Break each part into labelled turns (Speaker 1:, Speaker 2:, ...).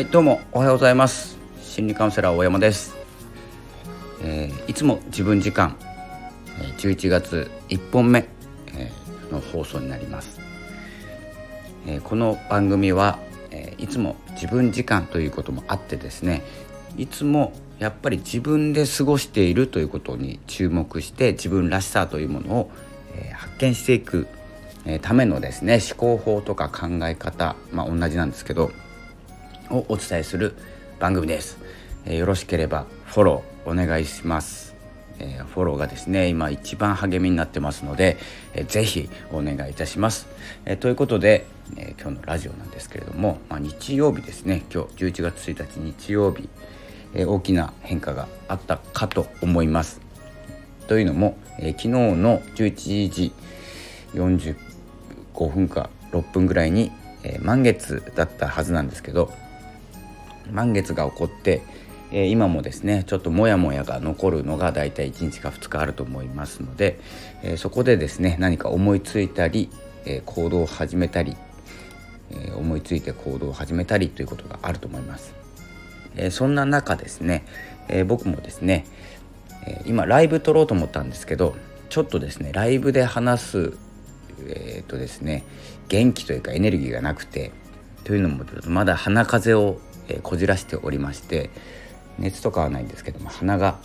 Speaker 1: はいどうもおはようございます。心理カウンセラー大山です、えー、いつも自分時間11月1本目の放送になります、えー、この番組は、えー、いつも自分時間ということもあってですねいつもやっぱり自分で過ごしているということに注目して自分らしさというものを、えー、発見していく、えためのですね思考法とか考え方まあ同じなんですけどをお伝えする番組です、えー、よろしければフォローお願いします、えー、フォローがですね今一番励みになってますので、えー、ぜひお願いいたします、えー、ということで、え今日のラジオなんですけれども、まあ、日曜日ですね。今日11月1日日曜日、え大きな変化があったかと思います。というのも、え昨日の11時45分か6分ぐらいに、え満月だったはずなんですけど満月が起こって、えー、今もですねちょっとモヤモヤが残るのがだいたい1日か2日あると思いますので、えー、そこでですね何か思いついたり、え、行動を始めたり、え思いついて行動を始めたりということがあると思います。えそんな中ですね、え僕もですね、え今ライブ撮ろうと思ったんですけどちょっとですねライブで話すえっ、とですね元気というかエネルギーがなくてというのもまだ鼻風邪をえー、こじらしておりまして熱とかはないんですけども鼻が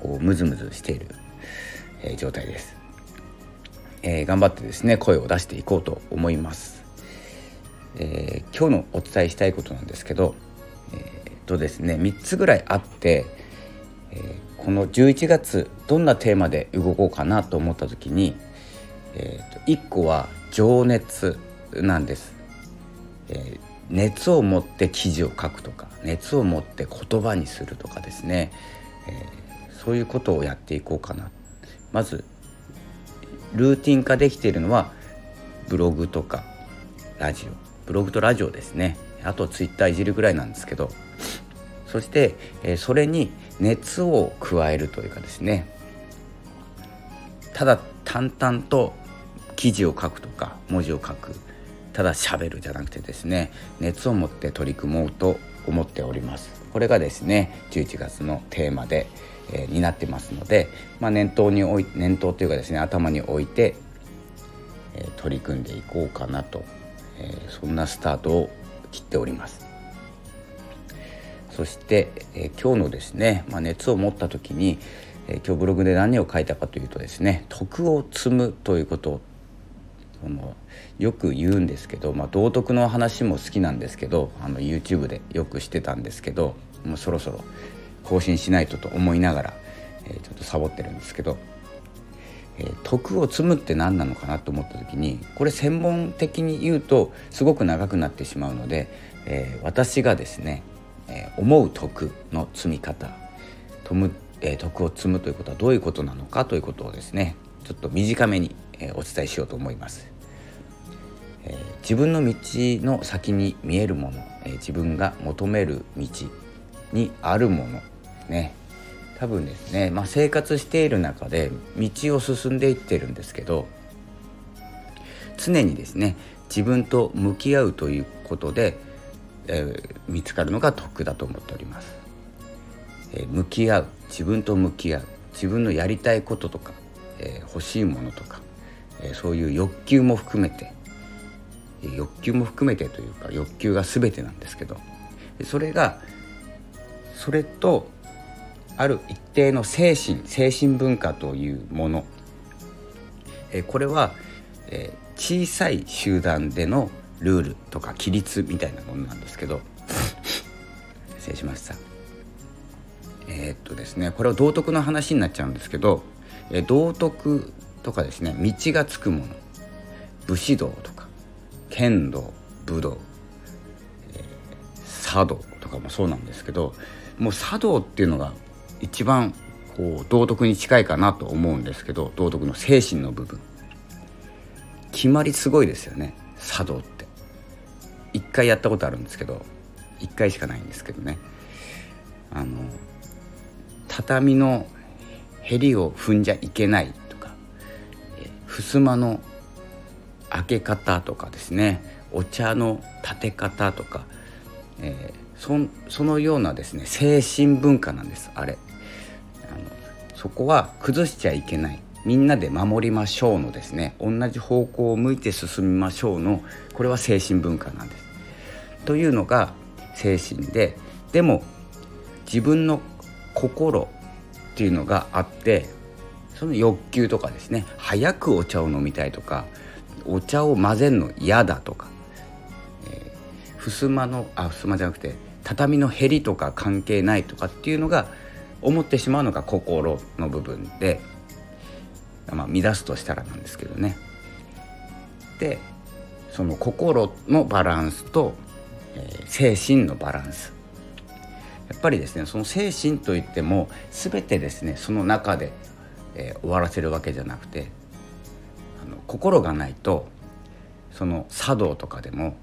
Speaker 1: こうムズムズしている、えー、状態です、えー、頑張ってですね声を出していこうと思います、え今日のお伝えしたいことなんですけどえっとですね3つぐらいあって、えこの11月どんなテーマで動こうかなと思った時に、えー、と1個は情熱なんです、熱を持って記事を書くとか熱を持って言葉にするとかですね、えー、そういうことをやっていこうかな。まずルーティン化できているのはブログとかラジオ。ブログとラジオですね。あとツイッターいじるぐらいなんですけど。そして、えー、それに熱を加えるというかですね。ただ淡々と記事を書くとか文字を書く。ただ喋るじゃなくてですね熱を持って取り組もうと思っております。これがですね11月のテーマで、えー、になってますので、まあ、念頭に置い念頭というかですね頭に置いて、えー、取り組んでいこうかなと、えー、そんなスタートを切っております。そして、え今日のですね、まあ、熱を持った時に、え今日ブログで何を書いたかというとですね徳を積むということをそのよく言うんですけど、まあ、道徳の話も好きなんですけどあの YouTube でよくしてたんですけどもうそろそろ更新しないとと思いながら、えー、ちょっとサボってるんですけど、えー、徳を積むって何なのかなと思った時にこれ専門的に言うとすごく長くなってしまうので、えー、私がですね、え思う徳の積み方とむ、え徳を積むということはどういうことなのかということをですねちょっと短めに、お伝えしようと思います。えー、自分の道の先に見えるもの、えー、自分が求める道にあるものね。多分ですね、まあ、生活している中で道を進んでいってるんですけど常にですね自分と向き合うということで、えー、見つかるのが得だと思っております、え向き合う自分と向き合う自分のやりたいこととか、え欲しいものとか、えそういう欲求も含めて欲求も含めてというか欲求が全てなんですけどそれがそれとある一定の精神精神文化というものこれは小さい集団でのルールとか規律みたいなものなんですけど 失礼しました。えー、っとですねこれは道徳の話になっちゃうんですけど道徳とかですね道がつくもの武士道とか剣道武道、えー、茶道とかもそうなんですけどもう茶道っていうのが一番こう道徳に近いかなと思うんですけど道徳の精神の部分。決まりすごいですよね茶道って。一回やったことあるんですけど一回しかないんですけどね。あの畳のへりを踏んじゃいけないとか襖の開け方とかですねお茶の立て方とか、えそそのようなですね精神文化なんですあれあのそこは崩しちゃいけないみんなで守りましょうのですね同じ方向を向いて進みましょうのこれは精神文化なんです。というのが精神ででも自分の心っていうのがあってその欲求とかですね早くお茶を飲みたいとかお茶を混ぜるの嫌だとか、えー、襖のあ襖じゃなくて畳のへりとか関係ないとかっていうのが思ってしまうのが心の部分でまあ、乱すとしたらなんですけどね。でその心のバランスと、えー、精神のバランスやっぱりですねその精神といっても全てですねその中で、えー、終わらせるわけじゃなくて心がないとその茶道とかでも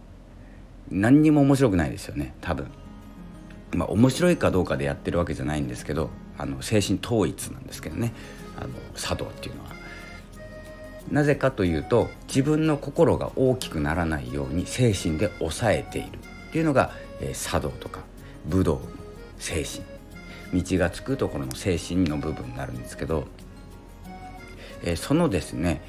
Speaker 1: 何にも面白くないですよね多分。まあ面白いかどうかでやってるわけじゃないんですけどあの精神統一なんですけどねあの茶道っていうのは。なぜかというと自分の心が大きくならないように精神で抑えているっていうのが、えー、茶道とか武道の精神道がつくところの精神の部分になるんですけど、えー、そのですね、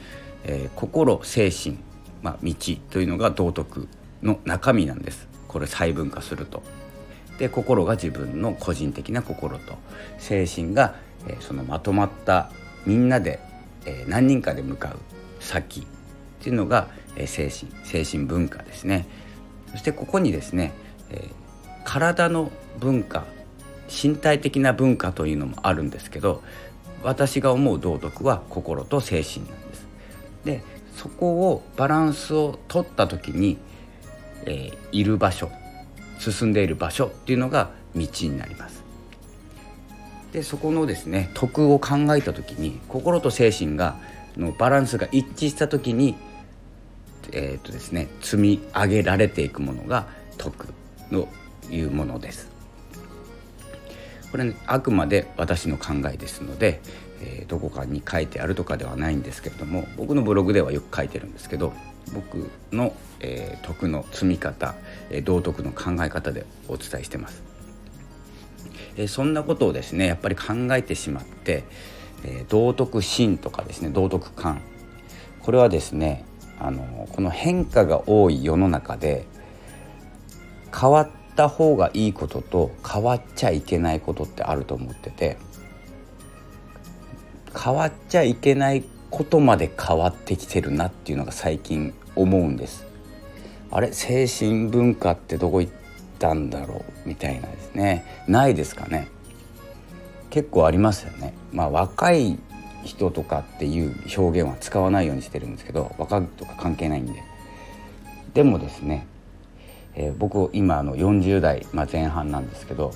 Speaker 1: えー、心精神、まあ、道というのが道徳の中身なんです。これ細分化すると。で心が自分の個人的な心と。精神が、えー、そのまとまったみんなでえー、何人かで向かう先っていうのが、えー、精神精神文化ですね。そしてここにですね、えー、体の文化身体的な文化というのもあるんですけど私が思う道徳は心と精神なんで。そこをバランスを取った時に、えー、いる場所進んでいる場所っていうのが道になります。でそこのですね徳を考えた時に心と精神がのバランスが一致した時にえっ、ー、とですね積み上げられていくものが徳のいうものです。これ、ね、あくまで私の考えですので、えー、どこかに書いてあるとかではないんですけれども僕のブログではよく書いてるんですけど僕の、えー、徳の積み方、えー、道徳の考え方でお伝えしてます。えそんなことをですねやっぱり考えてしまって、え道徳心とかですね道徳観これはですねあのこの変化が多い世の中で変わった方がいいことと変わっちゃいけないことってあると思ってて変わっちゃいけないことまで変わってきてるなっていうのが最近思うんです。あれ？精神文化ってどこ行ったんだろう？みたいなですね。ないですかね？結構ありますよね。まあ若い人とかっていう表現は使わないようにしてるんですけど若いとか関係ないんで。でもですね、えー、僕今あの40代、まあ、前半なんですけど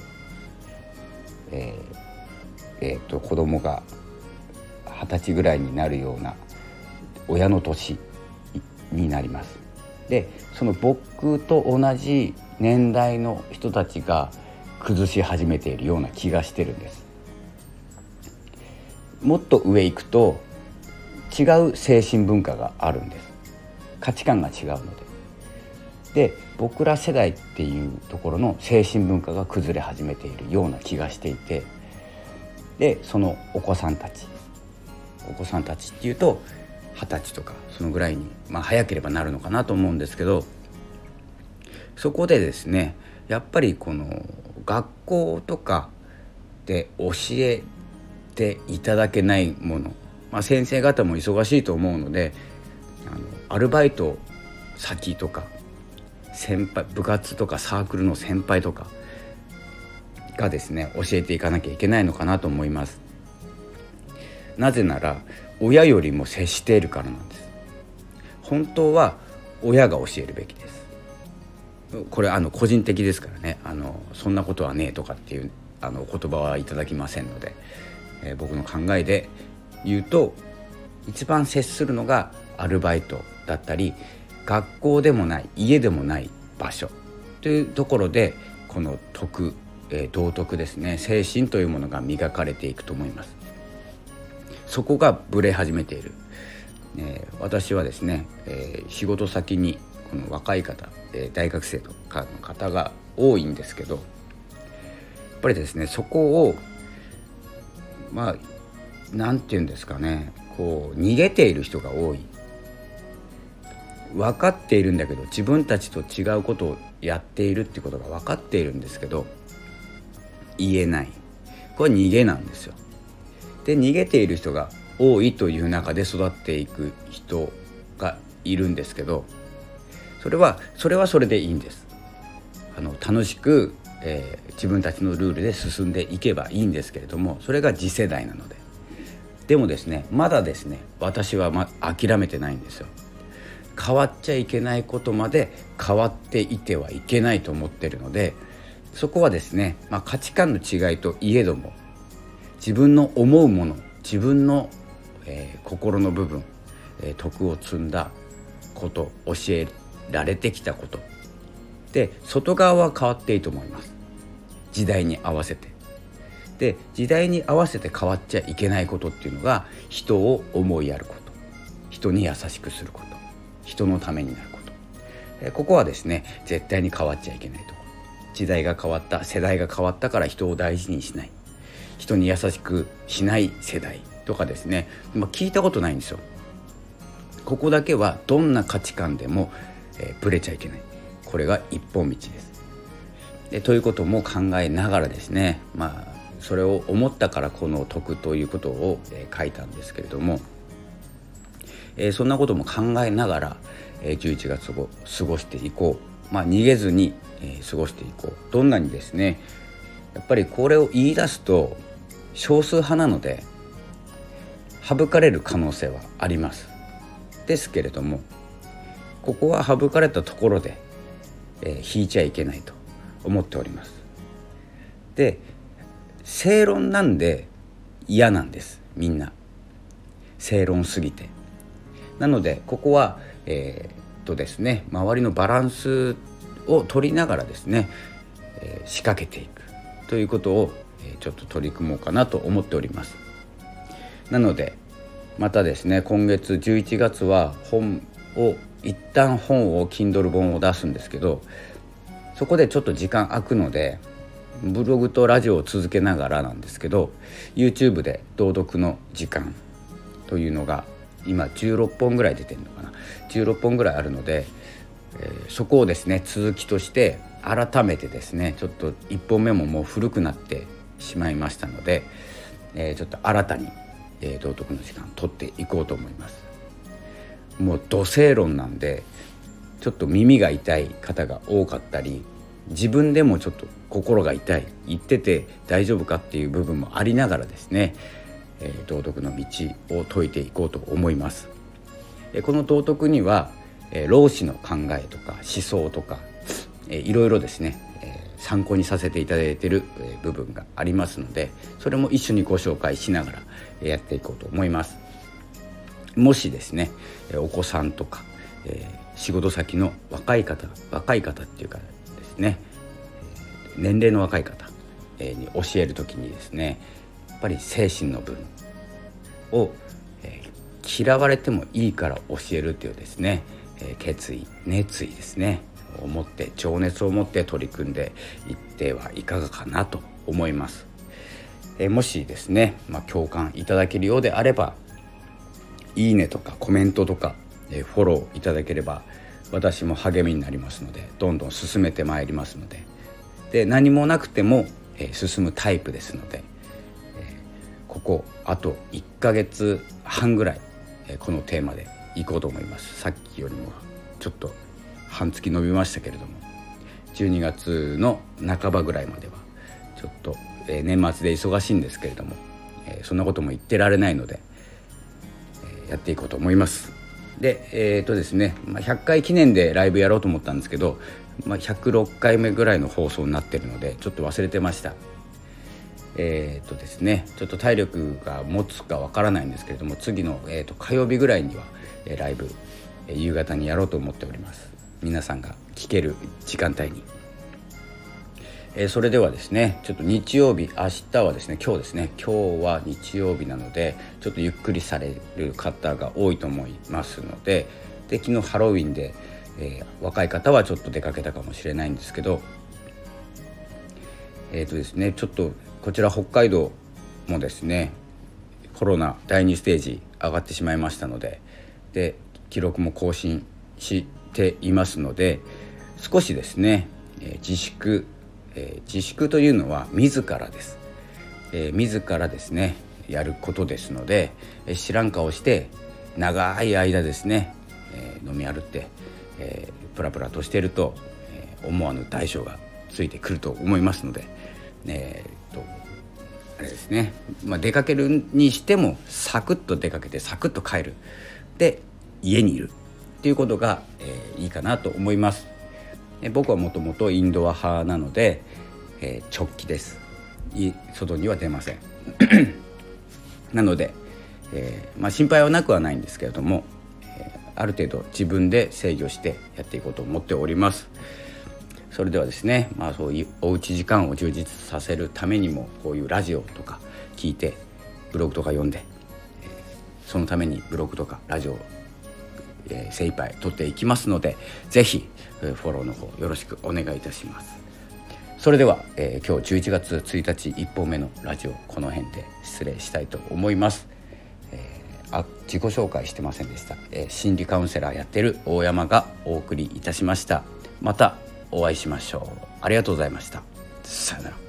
Speaker 1: えー、えー、と子供が二十歳ぐらいになるような親の年になります。でその僕と同じ年代の人たちが崩し始めているような気がしてるんです。もっと上行くと違う精神文化があるんです。価値観が違うので。で僕ら世代っていうところの精神文化が崩れ始めているような気がしていてでそのお子さんたち。お子さんたちっていうと二十歳とかそのぐらいに、まあ、早ければなるのかなと思うんですけどそこでですねやっぱりこの学校とかで教えていただけないもの、まあ、先生方も忙しいと思うのであのアルバイト先とか先輩部活とかサークルの先輩とかがですね教えていかなきゃいけないのかなと思います。なぜなら親よりも接しているからなんです。本当は親が教えるべきです。これあの個人的ですからね。あのそんなことはねえとかっていうあの言葉はいただきませんので、えー、僕の考えで言うと一番接するのがアルバイトだったり学校でもない家でもない場所というところでこの徳、えー、道徳ですね。精神というものが磨かれていくと思います。そこがブレ始めている、えー、私はですね、えー、仕事先にこの若い方、えー、大学生とかの方が多いんですけどやっぱりですねそこをまあ何て言うんですかねこう逃げている人が多い。分かっているんだけど自分たちと違うことをやっているってことが分かっているんですけど言えない。これ逃げなんですよ。で逃げている人が多いという中で育っていく人がいるんですけどそれはそれはそれでいいんです。あの楽しく、えー、自分たちのルールで進んでいけばいいんですけれどもそれが次世代なのででもですねまだですね私は、ま、諦めてないんですよ。変わっちゃいけないことまで変わっていてはいけないと思ってるのでそこはですね、まあ、価値観の違いといえども自分の思うもの自分の、えー、心の部分、えー、徳を積んだこと教えられてきたこと。で外側は変わっていいと思います。時代に合わせて。で時代に合わせて変わっちゃいけないことっていうのが人を思いやること。人に優しくすること。人のためになること。えここはですね絶対に変わっちゃいけないと時代が変わった世代が変わったから人を大事にしない。人に優しくしない世代とかですね、まあ、聞いたことないんですよ。ここだけはどんな価値観でも、えー、ブレちゃいけない。これが一本道です。でということも考えながらですねまあそれを思ったからこの徳ということを、えー、書いたんですけれども、えー、そんなことも考えながら、えー、11月を過ごしていこう、まあ、逃げずに、えー、過ごしていこう。どんなにですねやっぱりこれを言い出すと少数派なので省かれる可能性はあります。ですけれどもここは省かれたところで、えー、引いちゃいけないと思っております。で正論なんで嫌なんですみんな。正論すぎて。なのでここはえー、とですね周りのバランスを取りながらですね、えー、仕掛けていく。ということを、ちょっと取り組もうかなと思っております。なのでまたですね今月11月は本を一旦本を Kindle 本を出すんですけどそこでちょっと時間空くのでブログとラジオを続けながらなんですけど YouTube で朗読の時間というのが今16本ぐらい出てるのかな。16本ぐらいあるので、えー、そこをですね続きとして改めてですねちょっと1本目ももう古くなってしまいましたので、えー、ちょっと新たに、えー、道徳の時間取っていこうと思いますもう土星論なんでちょっと耳が痛い方が多かったり自分でもちょっと心が痛い言ってて大丈夫かっていう部分もありながらですねえー、道徳の道を説いていこうと思います。えー、この道徳には、えー、老子の考えとか思想とか、えー、いろいろですね、え、参考にさせていただいている、え、部分がありますのでそれも一緒にご紹介しながら、え、やっていこうと思います。もしですねお子さんとか、え、仕事先の若い方若い方っていうかですね年齢の若い方に教える時にですねやっぱり精神の分を、嫌われてもいいから教えるというですね、決意熱意ですねを持って情熱を持って取り組んでいってはいかがかなと思います。え、もしですね、まあ、共感いただけるようであればいいねとかコメントとか、えフォローいただければ私も励みになりますのでどんどん進めてまいりますのでで何もなくても、え進むタイプですのでえここあと1ヶ月半ぐらい、えこのテーマでいこうと思いますさっきよりもちょっと半月伸びましたけれども12月の半ばぐらいまではちょっと、え年末で忙しいんですけれども、えそんなことも言ってられないので、えやっていこうと思います。でえー、とですね、まあ、100回記念でライブやろうと思ったんですけど、まあ、106回目ぐらいの放送になってるのでちょっと忘れてました。えーとですね、ちょっと体力が持つかわからないんですけれども次の、えーと、火曜日ぐらいには、えー、ライブ、え、夕方にやろうと思っております。皆さんが聞ける時間帯に、えー、それではですねちょっと日曜日明日はですね今日ですね今日は日曜日なのでちょっとゆっくりされる方が多いと思いますのでで昨日ハロウィンで、えー、若い方はちょっと出かけたかもしれないんですけどえっ、ー、とですねちょっとこちら北海道もですねコロナ第2ステージ上がってしまいましたのでで記録も更新していますので少しですね、え、自粛、え、自粛というのは自らです、え、自らですねやることですので、え、知らん顔して長い間ですね、え、飲み歩って、えー、プラプラとしていると、え、思わぬ代償がついてくると思いますので、えー、とあれですね、まあ、出かけるにしてもサクッと出かけてサクッと帰る。で家にいる。っていうことが、えー、いいかなと思います。え僕はもともとインドア派なので、えー、直帰です。外には出ません。なので、えー、まあ、心配はなくはないんですけれども、えー、ある程度自分で制御してやっていこうと思っております。それではですね、まあ、そういうおうち時間を充実させるためにもこういうラジオとか聞いてブログとか読んで、えー、そのためにブログとかラジオを、えー、精一杯撮っていきますので是非フォローの方よろしくお願いいたします。それでは、えー、今日11月1日1本目のラジオこの辺で失礼したいと思います、えー、あ自己紹介してませんでした、えー、心理カウンセラーやってる大山がお送りいたしました。またお会いしましょう。ありがとうございました。さよなら。